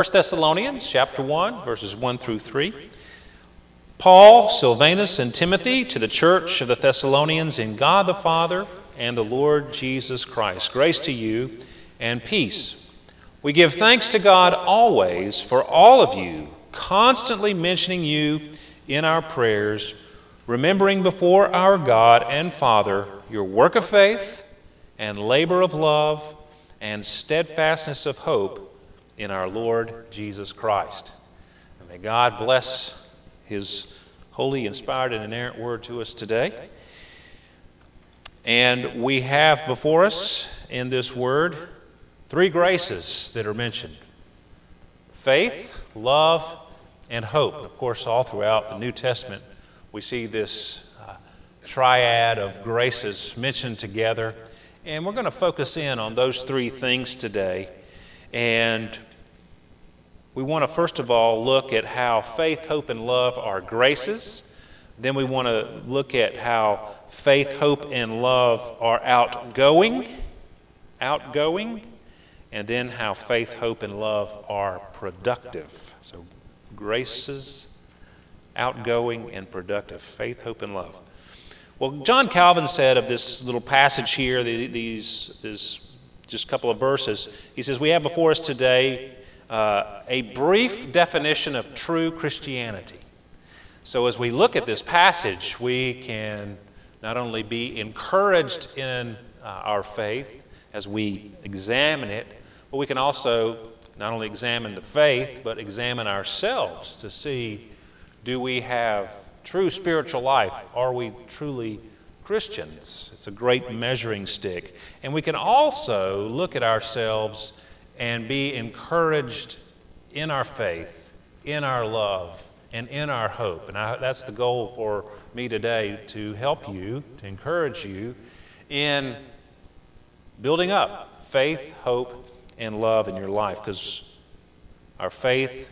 1 Thessalonians chapter 1 verses 1 through 3. Paul, Silvanus, and Timothy to the church of the Thessalonians in God the Father and the Lord Jesus Christ. Grace to you and peace. We give thanks to God always for all of you, constantly mentioning you in our prayers, remembering before our God and Father your work of faith and labor of love and steadfastness of hope in our Lord Jesus Christ. And may God bless His holy, inspired, and inerrant word to us today. And we have before us in this word three graces that are mentioned faith, love, and hope. Of course, all throughout the New Testament, we see this uh, triad of graces mentioned together. And we're going to focus in on those three things today. And we want to first of all look at how faith, hope, and love are graces. Then we want to look at how faith, hope, and love are outgoing, outgoing, and then how faith, hope, and love are productive. So, graces, outgoing, and productive. Faith, hope, and love. Well, John Calvin said of this little passage here, these, this just a couple of verses, he says, We have before us today uh, a brief definition of true Christianity. So, as we look at this passage, we can not only be encouraged in uh, our faith as we examine it, but we can also not only examine the faith, but examine ourselves to see do we have true spiritual life? Are we truly Christians? It's a great measuring stick. And we can also look at ourselves and be encouraged in our faith, in our love, and in our hope. And I, that's the goal for me today to help you, to encourage you in building up faith, hope, and love in your life. Because our faith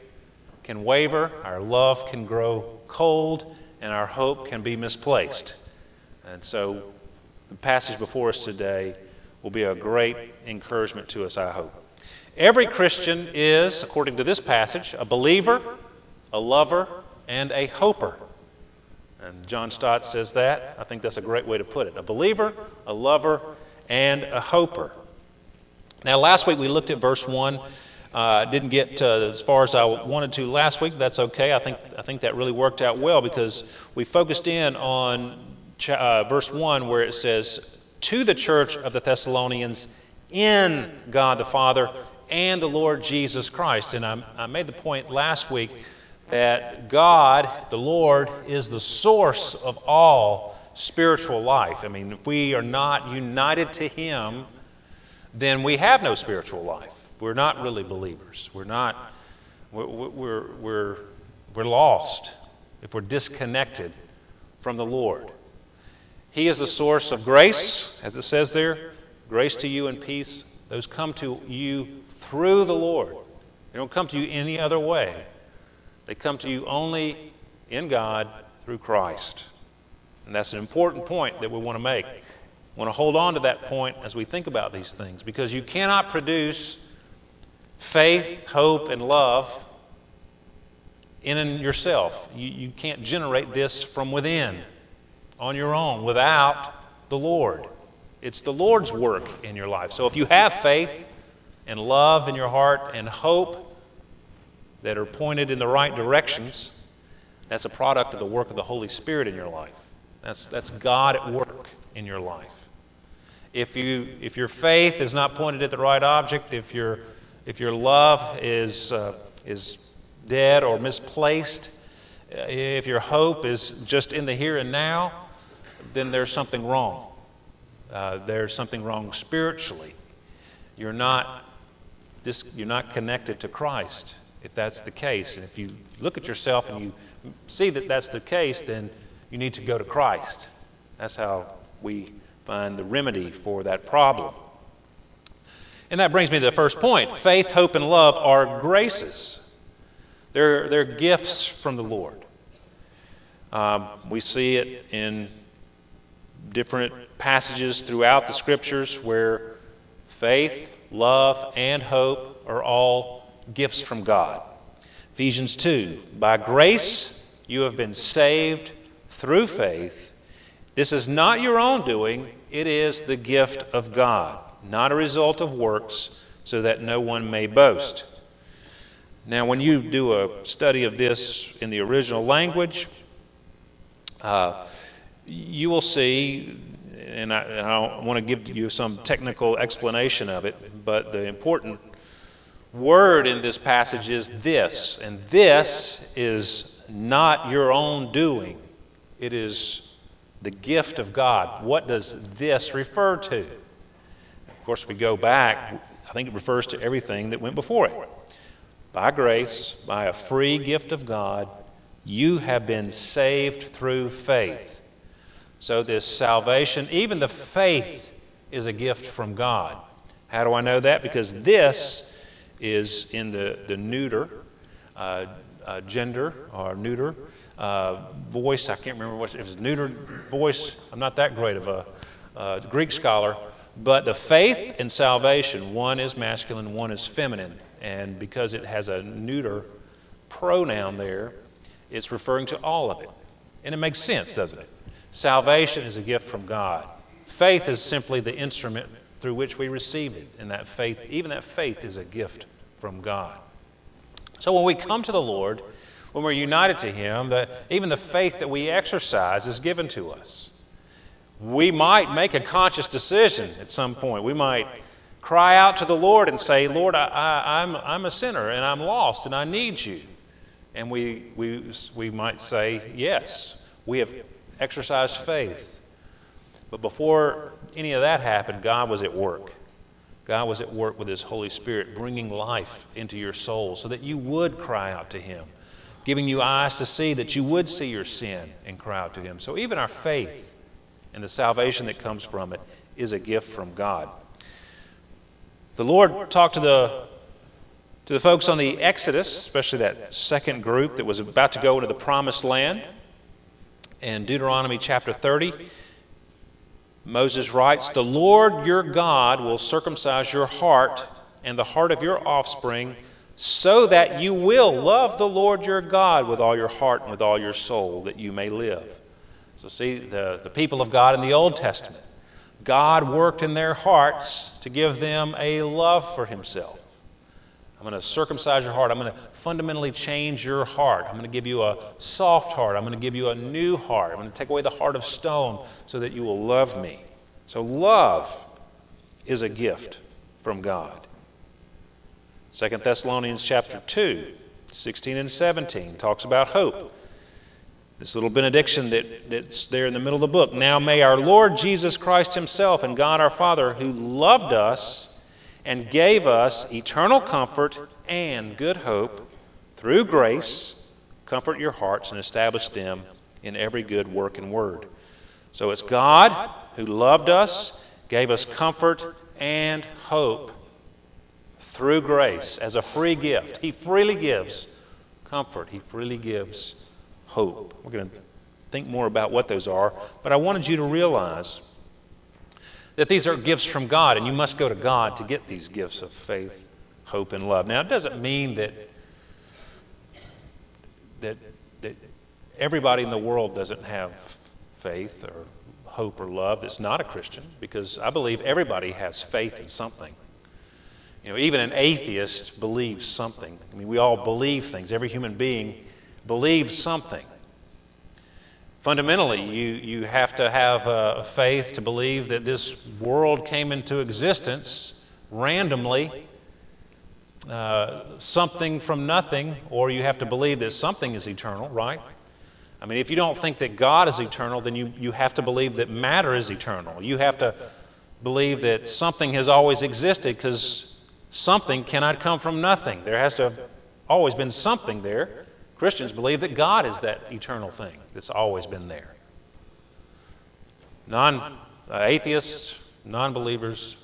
can waver, our love can grow cold, and our hope can be misplaced. And so the passage before us today will be a great encouragement to us, I hope. Every Christian is, according to this passage, a believer, a lover, and a hoper. And John Stott says that. I think that's a great way to put it. A believer, a lover, and a hoper. Now, last week we looked at verse 1. I uh, didn't get uh, as far as I wanted to last week. That's okay. I think, I think that really worked out well because we focused in on uh, verse 1 where it says, To the church of the Thessalonians in God the Father and the Lord Jesus Christ. And I, I made the point last week that God, the Lord, is the source of all spiritual life. I mean, if we are not united to Him, then we have no spiritual life. We're not really believers. We're not, we're, we're, we're, we're lost if we're disconnected from the Lord. He is the source of grace, as it says there grace to you and peace. Those come to you through the Lord. They don't come to you any other way. They come to you only in God through Christ. And that's an important point that we want to make. We want to hold on to that point as we think about these things because you cannot produce faith, hope, and love in yourself. You, you can't generate this from within on your own without the Lord. It's the Lord's work in your life. So if you have faith, and love in your heart and hope that are pointed in the right directions, that's a product of the work of the Holy Spirit in your life. That's, that's God at work in your life. If, you, if your faith is not pointed at the right object, if your, if your love is, uh, is dead or misplaced, if your hope is just in the here and now, then there's something wrong. Uh, there's something wrong spiritually. You're not this, you're not connected to Christ if that's the case. And if you look at yourself and you see that that's the case, then you need to go to Christ. That's how we find the remedy for that problem. And that brings me to the first point faith, hope, and love are graces, they're, they're gifts from the Lord. Um, we see it in different passages throughout the scriptures where faith, love, and hope are all gifts from God. Ephesians 2 By grace you have been saved through faith. This is not your own doing, it is the gift of God, not a result of works, so that no one may boast. Now, when you do a study of this in the original language, uh, you will see, and I, and I want to give you some technical explanation of it, but the important word in this passage is this, and this is not your own doing. It is the gift of God. What does this refer to? Of course, we go back, I think it refers to everything that went before it. By grace, by a free gift of God, you have been saved through faith. So, this salvation, even the faith, is a gift from God. How do I know that? Because this is in the, the neuter, uh, uh, gender or neuter uh, voice. I can't remember what it was. Neuter voice. I'm not that great of a uh, Greek scholar, but the faith and salvation, one is masculine, one is feminine, and because it has a neuter pronoun there, it's referring to all of it, and it makes sense, doesn't it? Salvation is a gift from God. Faith is simply the instrument through which we receive it. And that faith, even that faith, is a gift from God. So when we come to the Lord, when we're united to Him, that even the faith that we exercise is given to us. We might make a conscious decision at some point. We might cry out to the Lord and say, Lord, I, am I'm, I'm a sinner and I'm lost and I need you. And we, we, we might say, Yes, we have exercised faith. But before any of that happened, God was at work. God was at work with His Holy Spirit, bringing life into your soul so that you would cry out to Him, giving you eyes to see that you would see your sin and cry out to Him. So even our faith and the salvation that comes from it is a gift from God. The Lord talked to the to the folks on the Exodus, especially that second group that was about to go into the promised land. In Deuteronomy chapter 30, Moses writes, The Lord your God will circumcise your heart and the heart of your offspring, so that you will love the Lord your God with all your heart and with all your soul, that you may live. So, see, the, the people of God in the Old Testament, God worked in their hearts to give them a love for Himself. I'm going to circumcise your heart. I'm going to fundamentally change your heart. I'm going to give you a soft heart. I'm going to give you a new heart. I'm going to take away the heart of stone so that you will love me. So, love is a gift from God. 2 Thessalonians chapter 2, 16 and 17 talks about hope. This little benediction that, that's there in the middle of the book. Now may our Lord Jesus Christ Himself and God our Father, who loved us and gave us eternal comfort and good hope through grace, comfort your hearts and establish them in every good work and word. So it's God who loved us, gave us comfort and hope through grace as a free gift. He freely gives comfort, He freely gives hope. We're going to think more about what those are, but I wanted you to realize that these are gifts from God, and you must go to God to get these gifts of faith, hope, and love. Now, it doesn't mean that, that, that everybody in the world doesn't have faith or hope or love that's not a Christian, because I believe everybody has faith in something. You know, even an atheist believes something. I mean, we all believe things. Every human being believes something. Fundamentally, you, you have to have a faith to believe that this world came into existence randomly, uh, something from nothing, or you have to believe that something is eternal, right? I mean, if you don't think that God is eternal, then you, you have to believe that matter is eternal. You have to believe that something has always existed because something cannot come from nothing. There has to have always been something there. Christians believe that God is that eternal thing that's always been there. Non uh, atheists, non believers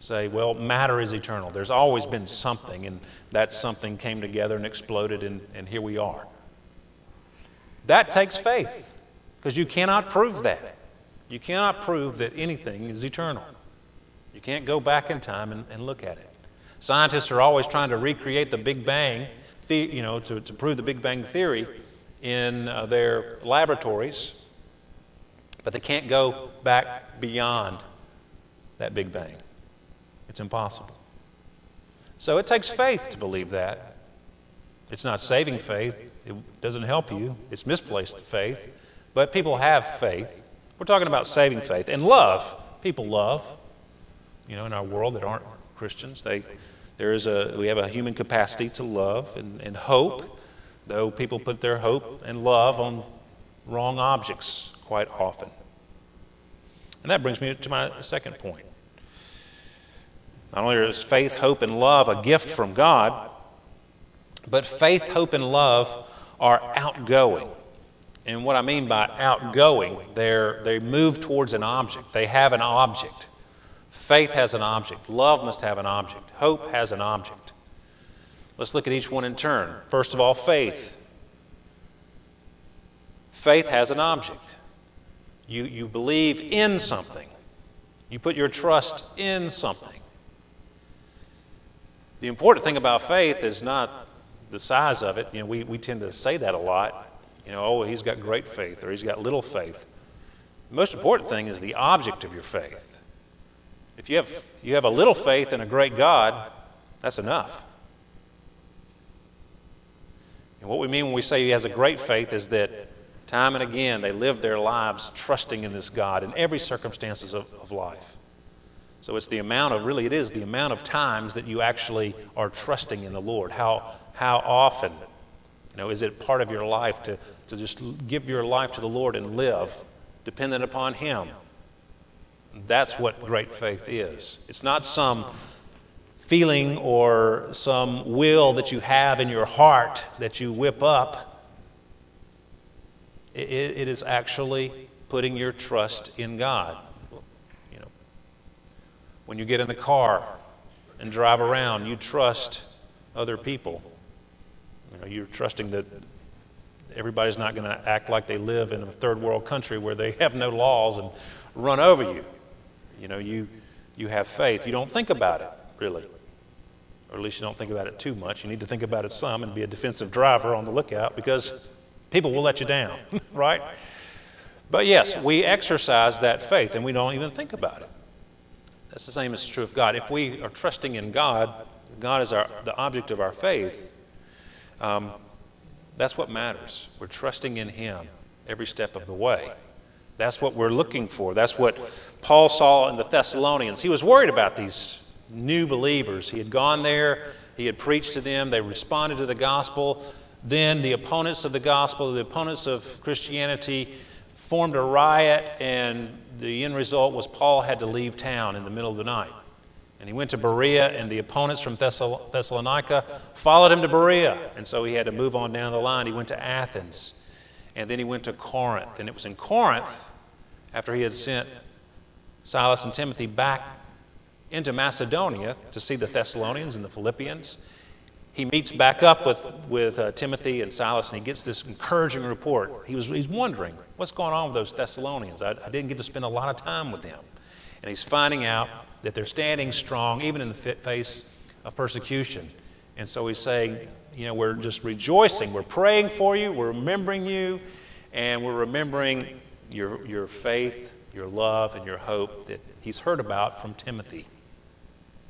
say, well, matter is eternal. There's always been something, and that something came together and exploded, and, and here we are. That takes faith, because you cannot prove that. You cannot prove that anything is eternal. You can't go back in time and, and look at it. Scientists are always trying to recreate the Big Bang, the, you know, to, to prove the Big Bang theory in uh, their laboratories, but they can't go back beyond that Big Bang. It's impossible. So it takes faith to believe that. It's not saving faith, it doesn't help you, it's misplaced faith. But people have faith. We're talking about saving faith. And love. People love. You know, in our world that aren't Christians, they, there is a, we have a human capacity to love and, and hope, though people put their hope and love on wrong objects quite often. And that brings me to my second point. Not only is faith, hope, and love a gift from God, but faith, hope, and love are outgoing. And what I mean by outgoing, they're, they move towards an object. They have an object. Faith has an object. Love must have an object. Hope has an object. Let's look at each one in turn. First of all, faith. Faith has an object. You, you believe in something, you put your trust in something. The important thing about faith is not the size of it. You know, we, we tend to say that a lot. You know, oh, he's got great faith or he's got little faith. The most important thing is the object of your faith. If you have, you have a little faith in a great God, that's enough. And what we mean when we say he has a great faith is that time and again they live their lives trusting in this God in every circumstances of, of life. So it's the amount of, really, it is the amount of times that you actually are trusting in the Lord. How, how often, you know, is it part of your life to, to just give your life to the Lord and live dependent upon Him? That's what great faith is. It's not some feeling or some will that you have in your heart that you whip up. it, it is actually putting your trust in God. You know, when you get in the car and drive around, you trust other people. You know, you're trusting that everybody's not going to act like they live in a third world country where they have no laws and run over you. You know, you, you have faith. You don't think about it, really. Or at least you don't think about it too much. You need to think about it some and be a defensive driver on the lookout because people will let you down, right? But yes, we exercise that faith and we don't even think about it. That's the same as true of God. If we are trusting in God, God is our, the object of our faith, um, that's what matters. We're trusting in Him every step of the way. That's what we're looking for. That's what Paul saw in the Thessalonians. He was worried about these new believers. He had gone there, he had preached to them, they responded to the gospel. Then the opponents of the gospel, the opponents of Christianity, formed a riot, and the end result was Paul had to leave town in the middle of the night. And he went to Berea, and the opponents from Thessalonica followed him to Berea. And so he had to move on down the line. He went to Athens, and then he went to Corinth. And it was in Corinth after he had sent Silas and Timothy back into Macedonia to see the Thessalonians and the Philippians, he meets back up with, with uh, Timothy and Silas and he gets this encouraging report. He was, he's wondering, what's going on with those Thessalonians? I, I didn't get to spend a lot of time with them. And he's finding out that they're standing strong even in the face of persecution. And so he's saying, you know, we're just rejoicing. We're praying for you. We're remembering you. And we're remembering your, your faith, your love, and your hope that he's heard about from Timothy.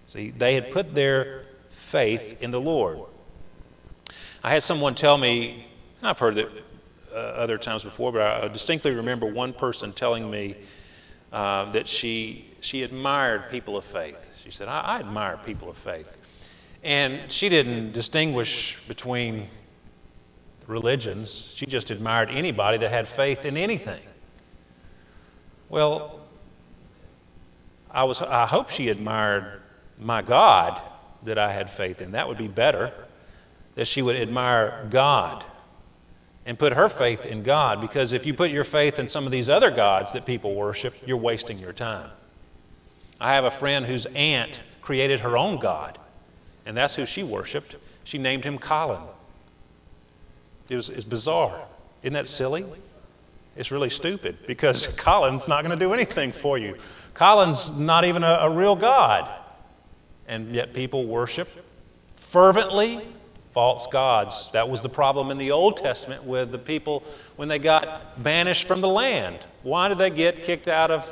See, they had put their faith in the Lord. I had someone tell me, I've heard it uh, other times before, but I distinctly remember one person telling me uh, that she, she admired people of faith. She said, I, I admire people of faith. And she didn't distinguish between religions, she just admired anybody that had faith in anything. Well, I, was, I hope she admired my God that I had faith in. That would be better. That she would admire God and put her faith in God. Because if you put your faith in some of these other gods that people worship, you're wasting your time. I have a friend whose aunt created her own God, and that's who she worshiped. She named him Colin. It was, it's bizarre. Isn't that silly? It's really stupid because Colin's not going to do anything for you. Colin's not even a, a real God. and yet people worship fervently false gods. That was the problem in the Old Testament with the people when they got banished from the land. Why did they get kicked out of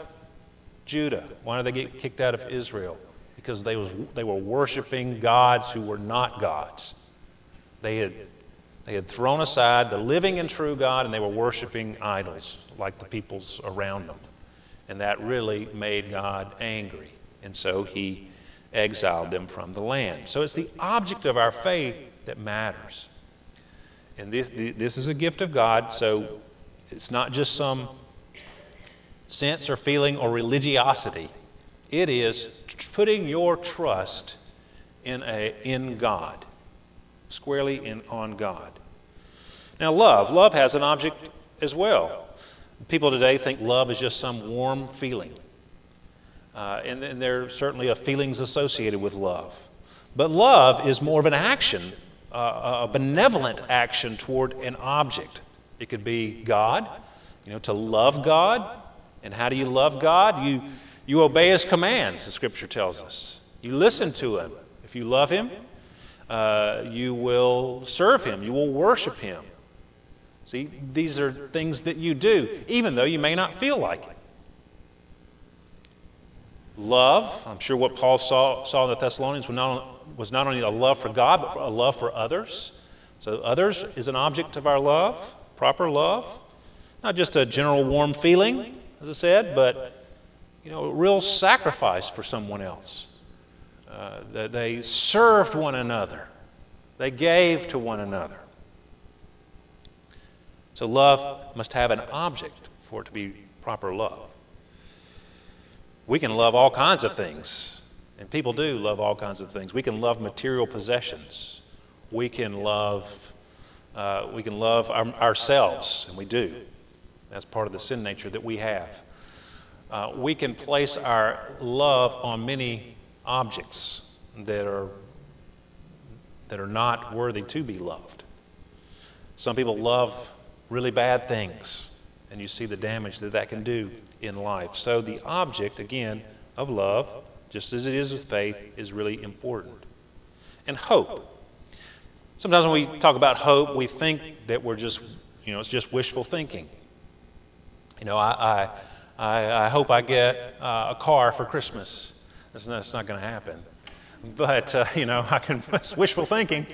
Judah? Why did they get kicked out of Israel? Because they, was, they were worshiping gods who were not gods. They had, they had thrown aside the living and true God and they were worshiping idols like the peoples around them. And that really made God angry. And so he exiled them from the land. So it's the object of our faith that matters. And this, this is a gift of God, so it's not just some sense or feeling or religiosity. It is putting your trust in, a, in God, squarely in, on God. Now, love. Love has an object as well. People today think love is just some warm feeling. Uh, and, and there certainly are feelings associated with love. But love is more of an action uh, a benevolent action toward an object. It could be God, you know, to love God. And how do you love God? You, you obey His commands, the Scripture tells us. You listen to Him. If you love Him, uh, you will serve Him, you will worship Him. See, these are things that you do, even though you may not feel like it. Love, I'm sure what Paul saw, saw in the Thessalonians was not, was not only a love for God, but a love for others. So, others is an object of our love, proper love. Not just a general warm feeling, as I said, but you know, a real sacrifice for someone else. Uh, they served one another, they gave to one another. So, love must have an object for it to be proper love. We can love all kinds of things, and people do love all kinds of things. We can love material possessions. We can love, uh, we can love our, ourselves, and we do. That's part of the sin nature that we have. Uh, we can place our love on many objects that are that are not worthy to be loved. Some people love really bad things, and you see the damage that that can do in life. So the object, again, of love, just as it is with faith, is really important. And hope. Sometimes when we talk about hope, we think that we're just, you know, it's just wishful thinking. You know, I, I, I, hope I get uh, a car for Christmas. That's not, not going to happen. But, uh, you know, I can, it's wishful thinking.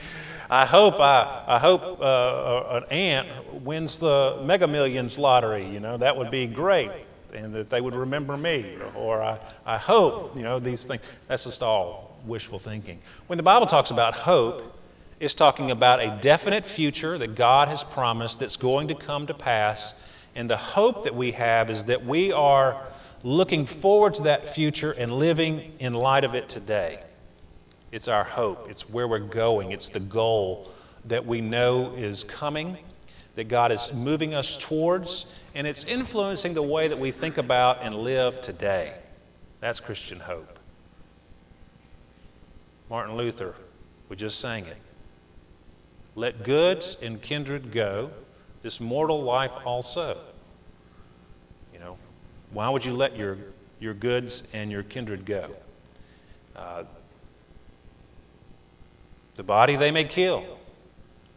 I hope I, I hope uh, an aunt wins the Mega Millions lottery. You know, that would be great and that they would remember me, or I, I hope, you know, these things. That's just all wishful thinking. When the Bible talks about hope, it's talking about a definite future that God has promised that's going to come to pass. And the hope that we have is that we are looking forward to that future and living in light of it today. It's our hope, it's where we're going, it's the goal that we know is coming that God is moving us towards, and it's influencing the way that we think about and live today. That's Christian hope. Martin Luther, we just sang it. Let goods and kindred go, this mortal life also. Why would you let your, your goods and your kindred go? Uh, the body they may kill.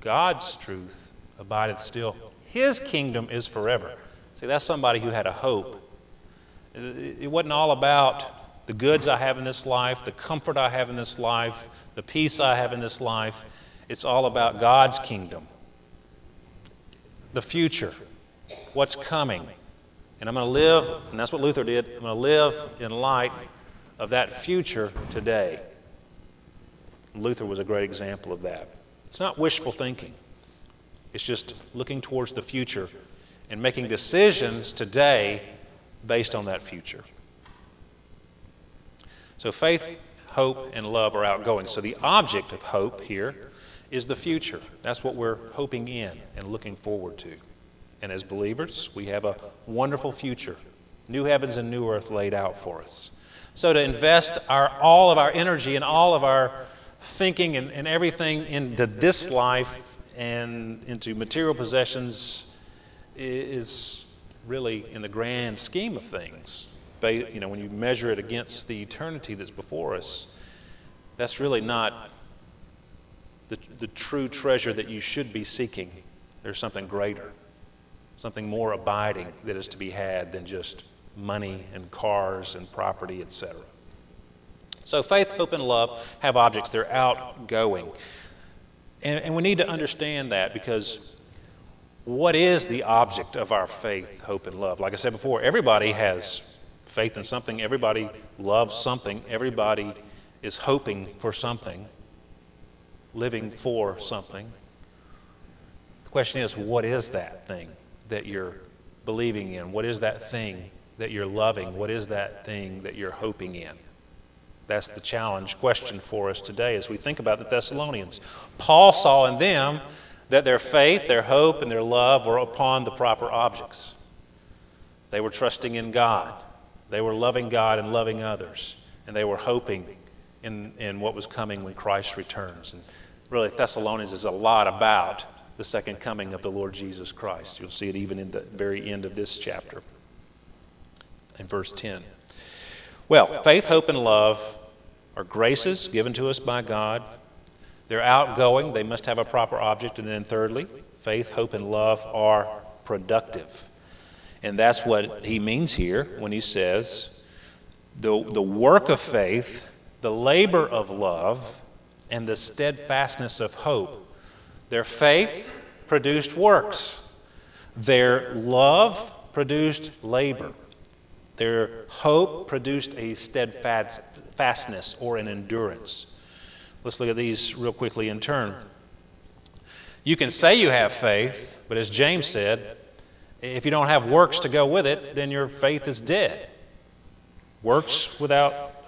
God's truth abideth still. His kingdom is forever. See, that's somebody who had a hope. It wasn't all about the goods I have in this life, the comfort I have in this life, the peace I have in this life. It's all about God's kingdom, the future, what's coming. And I'm going to live, and that's what Luther did, I'm going to live in light of that future today. Luther was a great example of that. It's not wishful thinking. It's just looking towards the future and making decisions today based on that future. So faith, hope, and love are outgoing. So the object of hope here is the future. That's what we're hoping in and looking forward to. And as believers, we have a wonderful future new heavens and new earth laid out for us. So to invest our, all of our energy and all of our thinking and, and everything into this life and into material possessions is really, in the grand scheme of things, you know, when you measure it against the eternity that's before us, that's really not the, the true treasure that you should be seeking. There's something greater, something more abiding that is to be had than just money and cars and property, etc. So faith, hope, and love have objects. They're outgoing. And, and we need to understand that because what is the object of our faith, hope, and love? Like I said before, everybody has faith in something, everybody loves something, everybody is hoping for something, living for something. The question is, what is that thing that you're believing in? What is that thing that you're loving? What is that thing that you're hoping in? That's the challenge question for us today as we think about the Thessalonians. Paul saw in them that their faith, their hope, and their love were upon the proper objects. They were trusting in God. They were loving God and loving others. And they were hoping in, in what was coming when Christ returns. And really, Thessalonians is a lot about the second coming of the Lord Jesus Christ. You'll see it even in the very end of this chapter, in verse 10. Well, faith, hope, and love are graces given to us by God. They're outgoing, they must have a proper object. And then, thirdly, faith, hope, and love are productive. And that's what he means here when he says the, the work of faith, the labor of love, and the steadfastness of hope. Their faith produced works, their love produced labor. Their hope produced a steadfastness or an endurance. Let's look at these real quickly in turn. You can say you have faith, but as James said, if you don't have works to go with it, then your faith is dead. Works without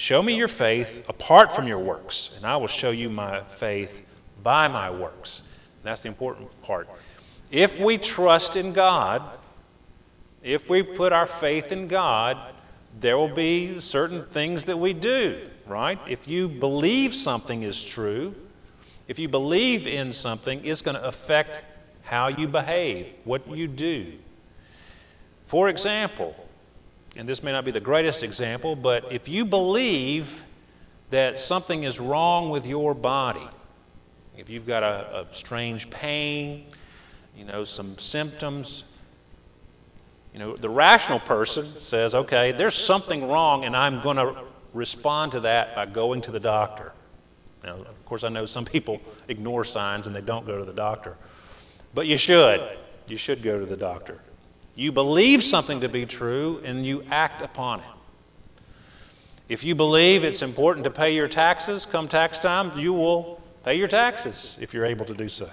Show me your faith apart from your works, and I will show you my faith by my works. And that's the important part. If we trust in God, if we put our faith in God, there will be certain things that we do, right? If you believe something is true, if you believe in something, it's going to affect how you behave, what you do. For example, and this may not be the greatest example, but if you believe that something is wrong with your body, if you've got a, a strange pain, you know, some symptoms, you know, the rational person says, okay, there's something wrong, and I'm going to respond to that by going to the doctor. Now, of course, I know some people ignore signs and they don't go to the doctor. But you should. You should go to the doctor. You believe something to be true and you act upon it. If you believe it's important to pay your taxes come tax time, you will pay your taxes if you're able to do so.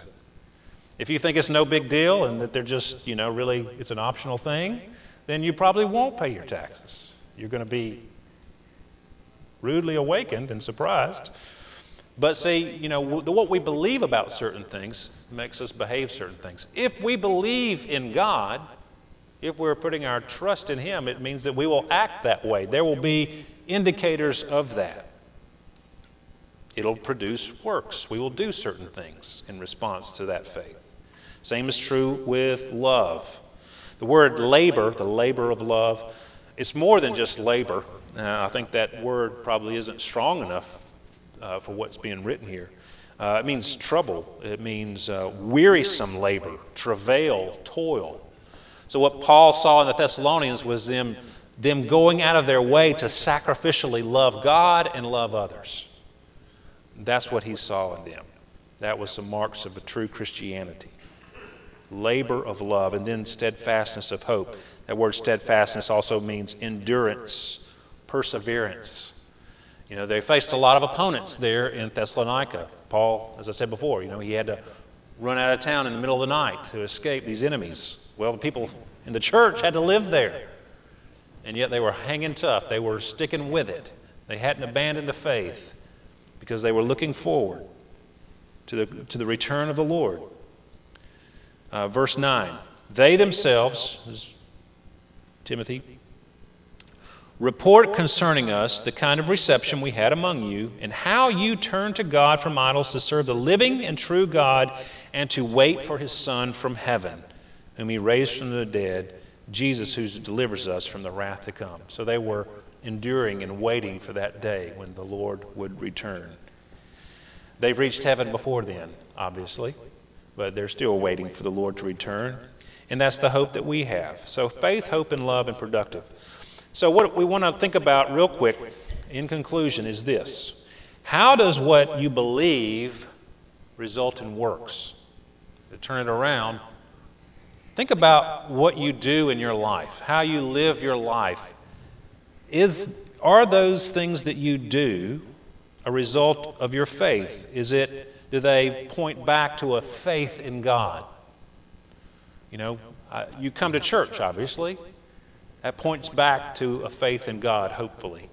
If you think it's no big deal and that they're just, you know, really it's an optional thing, then you probably won't pay your taxes. You're going to be rudely awakened and surprised. But see, you know, what we believe about certain things makes us behave certain things. If we believe in God, if we're putting our trust in Him, it means that we will act that way. There will be indicators of that. It'll produce works. We will do certain things in response to that faith. Same is true with love. The word labor, the labor of love, it's more than just labor. Uh, I think that word probably isn't strong enough uh, for what's being written here. Uh, it means trouble, it means uh, wearisome labor, travail, toil. So, what Paul saw in the Thessalonians was them, them going out of their way to sacrificially love God and love others. That's what he saw in them. That was some marks of a true Christianity labor of love, and then steadfastness of hope. That word steadfastness also means endurance, perseverance. You know, they faced a lot of opponents there in Thessalonica. Paul, as I said before, you know, he had to run out of town in the middle of the night to escape these enemies. Well, the people in the church had to live there. And yet they were hanging tough. They were sticking with it. They hadn't abandoned the faith because they were looking forward. to the, to the return of the Lord. Uh, verse 9 They themselves, Timothy, report concerning us the kind of reception we had among you, and how you turned to God from idols to serve the living and true God, and to wait for his Son from heaven, whom he raised from the dead, Jesus, who delivers us from the wrath to come. So they were enduring and waiting for that day when the Lord would return. They've reached heaven before then, obviously, but they're still waiting for the Lord to return. And that's the hope that we have. So faith, hope, and love and productive. So, what we want to think about real quick in conclusion is this How does what you believe result in works? To turn it around, think about what you do in your life, how you live your life. Is, are those things that you do a result of your faith? Is it, do they point back to a faith in God? You know, you come to church, obviously. That points back to a faith in God, hopefully.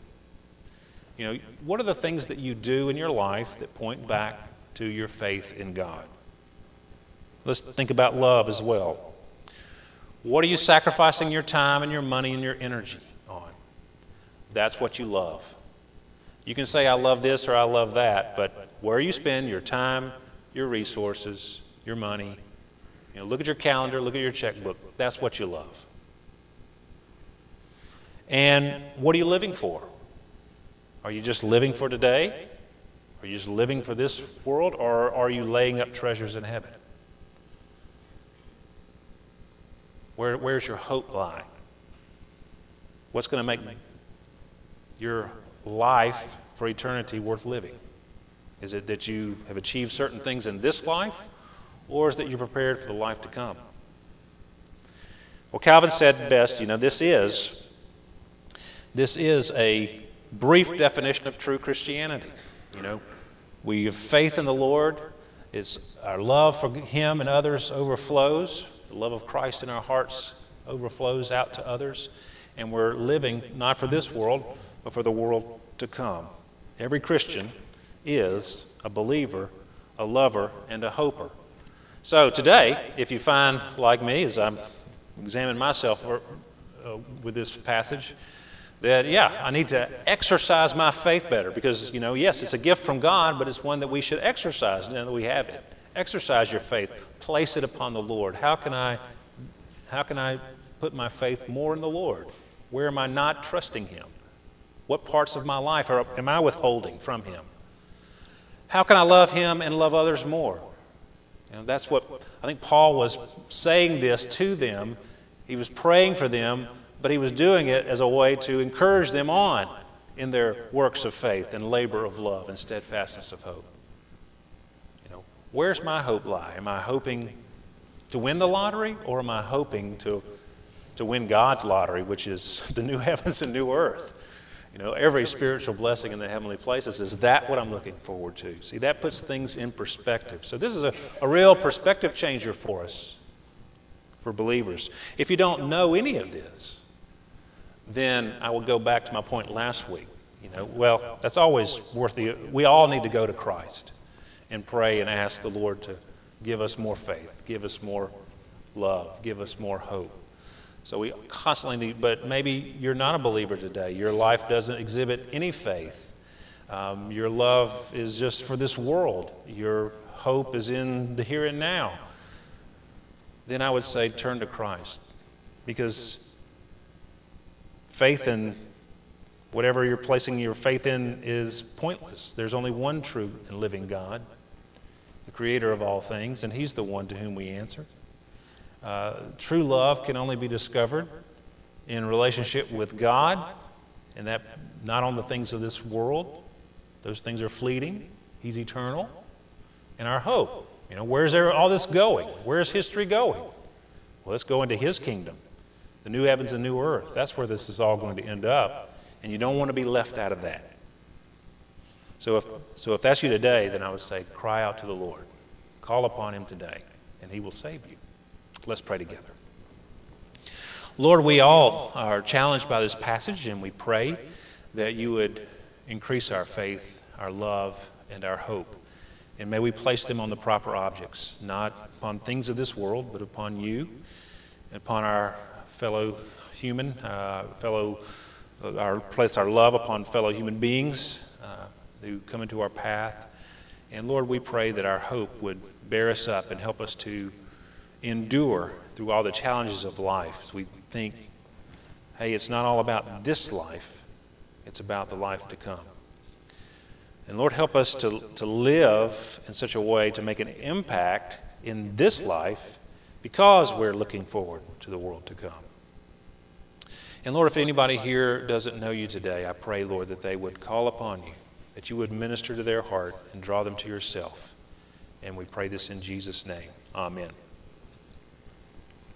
You know, what are the things that you do in your life that point back to your faith in God? Let's think about love as well. What are you sacrificing your time and your money and your energy on? That's what you love. You can say, I love this or I love that, but where you spend your time, your resources, your money, you know, look at your calendar, look at your checkbook. That's what you love. And what are you living for? Are you just living for today? Are you just living for this world? Or are you laying up treasures in heaven? Where, where's your hope lie? What's going to make your life for eternity worth living? Is it that you have achieved certain things in this life, or is that you're prepared for the life to come? Well, Calvin said best, you know, this is this is a brief definition of true Christianity. You know, we have faith in the Lord. It's our love for Him and others overflows. The love of Christ in our hearts overflows out to others. And we're living not for this world, but for the world to come. Every Christian is a believer, a lover, and a hoper. So today, if you find, like me, as I'm examining myself uh, with this passage, that, yeah, I need to exercise my faith better because, you know, yes, it's a gift from God, but it's one that we should exercise now that we have it. Exercise your faith. Place it upon the Lord. How can I, how can I put my faith more in the Lord? Where am I not trusting Him? What parts of my life are, am I withholding from Him? How can I love Him and love others more? That's what I think Paul was saying this to them. He was praying for them but he was doing it as a way to encourage them on in their works of faith and labor of love and steadfastness of hope. Where's my hope lie? Am I hoping to win the lottery or am I hoping to to win God's lottery, which is the new heavens and new earth? You know, every spiritual blessing in the heavenly places. Is that what I'm looking forward to? See, that puts things in perspective. So, this is a, a real perspective changer for us, for believers. If you don't know any of this, then I will go back to my point last week. You know, well, that's always worth the. We all need to go to Christ and pray and ask the Lord to give us more faith, give us more love, give us more hope. So we constantly need, but maybe you're not a believer today. Your life doesn't exhibit any faith. Um, your love is just for this world. Your hope is in the here and now. Then I would say turn to Christ. Because faith in whatever you're placing your faith in is pointless. There's only one true and living God, the creator of all things, and He's the one to whom we answer. Uh, true love can only be discovered in relationship with God, and that not on the things of this world. Those things are fleeting. He's eternal. And our hope. You know, where's all this going? Where's history going? Well, let's go into His kingdom the new heavens and new earth. That's where this is all going to end up. And you don't want to be left out of that. So if, so if that's you today, then I would say cry out to the Lord. Call upon Him today, and He will save you. Let's pray together. Lord, we all are challenged by this passage, and we pray that you would increase our faith, our love, and our hope And may we place them on the proper objects, not upon things of this world, but upon you, and upon our fellow human, uh, fellow, uh, our place our love upon fellow human beings uh, who come into our path. And Lord, we pray that our hope would bear us up and help us to endure through all the challenges of life we think, hey, it's not all about this life, it's about the life to come. And Lord, help us to, to live in such a way to make an impact in this life because we're looking forward to the world to come. And Lord, if anybody here doesn't know you today, I pray, Lord, that they would call upon you, that you would minister to their heart and draw them to yourself. And we pray this in Jesus' name. Amen.